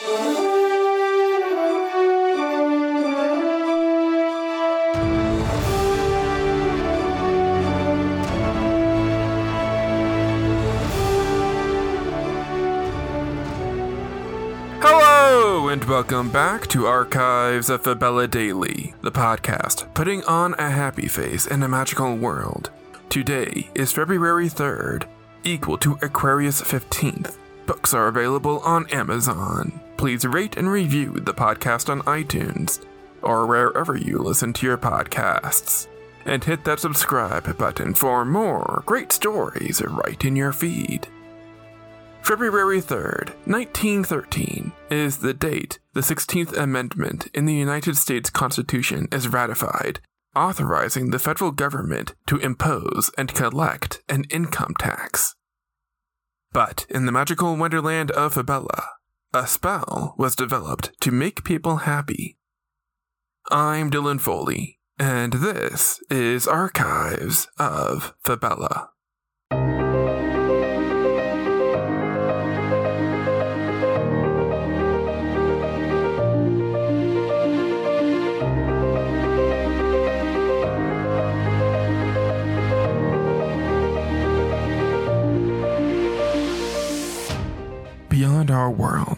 And welcome back to Archives of Fabella Daily, the podcast putting on a happy face in a magical world. Today is February 3rd, equal to Aquarius 15th. Books are available on Amazon. Please rate and review the podcast on iTunes or wherever you listen to your podcasts. And hit that subscribe button for more great stories right in your feed. February 3rd, 1913, is the date the 16th Amendment in the United States Constitution is ratified, authorizing the federal government to impose and collect an income tax. But in the magical wonderland of Fabella, a spell was developed to make people happy. I'm Dylan Foley, and this is Archives of Fabella. Beyond our world,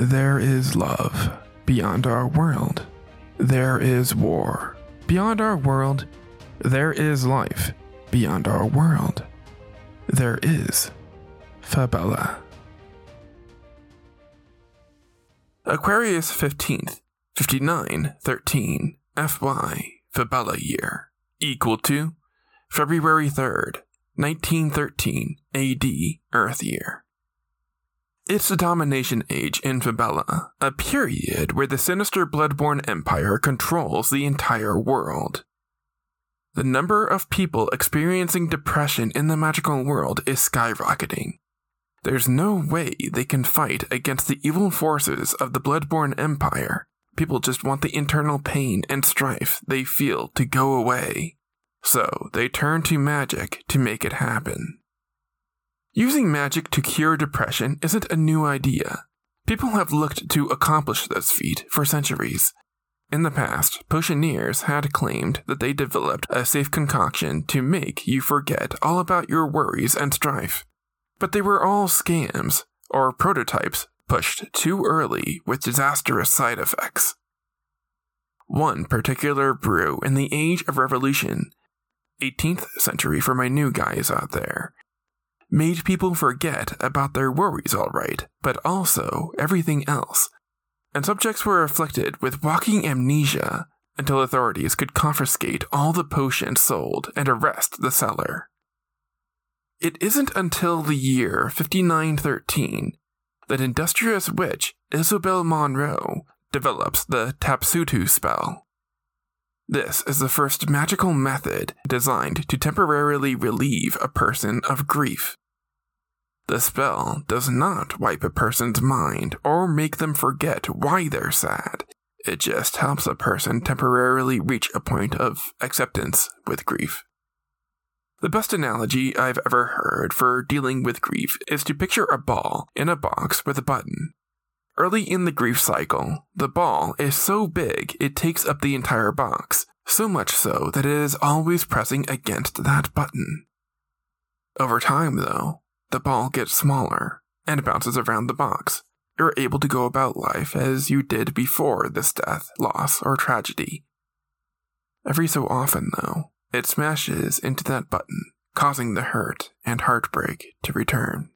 there is love. Beyond our world, there is war. Beyond our world, there is life. Beyond our world, there is Fabella. Aquarius 15th, 5913 FY Fabella year, equal to February 3rd, 1913 AD Earth year. It's the domination age in Fabella, a period where the sinister Bloodborne Empire controls the entire world. The number of people experiencing depression in the magical world is skyrocketing. There's no way they can fight against the evil forces of the Bloodborne Empire. People just want the internal pain and strife they feel to go away. So they turn to magic to make it happen. Using magic to cure depression isn't a new idea. People have looked to accomplish this feat for centuries. In the past, potioneers had claimed that they developed a safe concoction to make you forget all about your worries and strife. But they were all scams, or prototypes pushed too early with disastrous side effects. One particular brew in the Age of Revolution, 18th century for my new guys out there, made people forget about their worries, all right, but also everything else. And subjects were afflicted with walking amnesia until authorities could confiscate all the potions sold and arrest the seller. It isn't until the year 5913 that industrious witch Isabel Monroe develops the Tapsutu spell. This is the first magical method designed to temporarily relieve a person of grief. The spell does not wipe a person's mind or make them forget why they're sad. It just helps a person temporarily reach a point of acceptance with grief. The best analogy I've ever heard for dealing with grief is to picture a ball in a box with a button. Early in the grief cycle, the ball is so big it takes up the entire box, so much so that it is always pressing against that button. Over time, though, the ball gets smaller and bounces around the box. You're able to go about life as you did before this death, loss, or tragedy. Every so often, though, it smashes into that button, causing the hurt and heartbreak to return.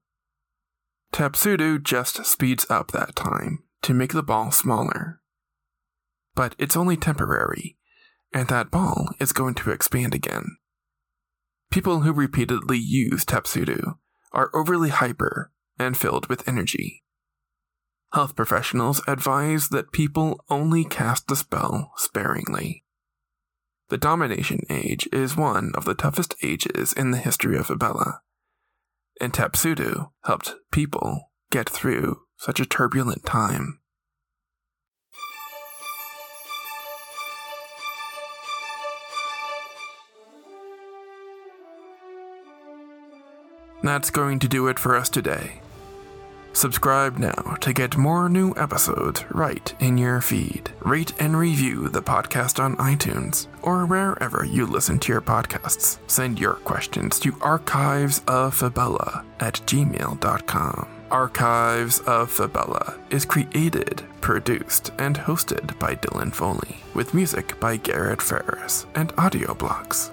Tapsudu just speeds up that time to make the ball smaller. But it's only temporary, and that ball is going to expand again. People who repeatedly use Tapsudu are overly hyper and filled with energy. Health professionals advise that people only cast the spell sparingly. The Domination Age is one of the toughest ages in the history of Fabella, and Tapsudu helped people get through such a turbulent time. That's going to do it for us today. Subscribe now to get more new episodes right in your feed. Rate and review the podcast on iTunes or wherever you listen to your podcasts. Send your questions to archivesoffabella at gmail.com. Archives of Fabella is created, produced, and hosted by Dylan Foley, with music by Garrett Ferris and audio blocks.